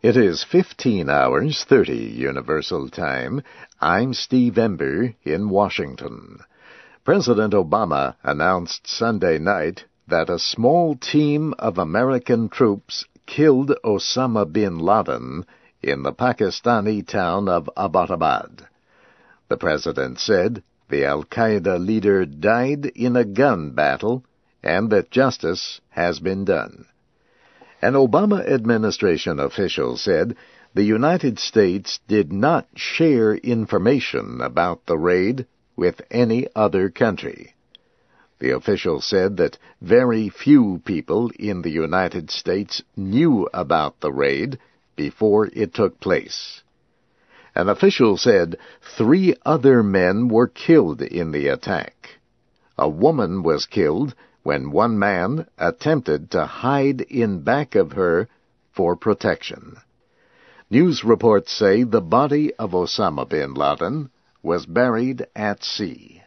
It is 15 hours 30 Universal Time. I'm Steve Ember in Washington. President Obama announced Sunday night that a small team of American troops killed Osama bin Laden in the Pakistani town of Abbottabad. The president said the Al-Qaeda leader died in a gun battle and that justice has been done. An Obama administration official said the United States did not share information about the raid with any other country. The official said that very few people in the United States knew about the raid before it took place. An official said three other men were killed in the attack. A woman was killed when one man attempted to hide in back of her for protection. News reports say the body of Osama bin Laden was buried at sea.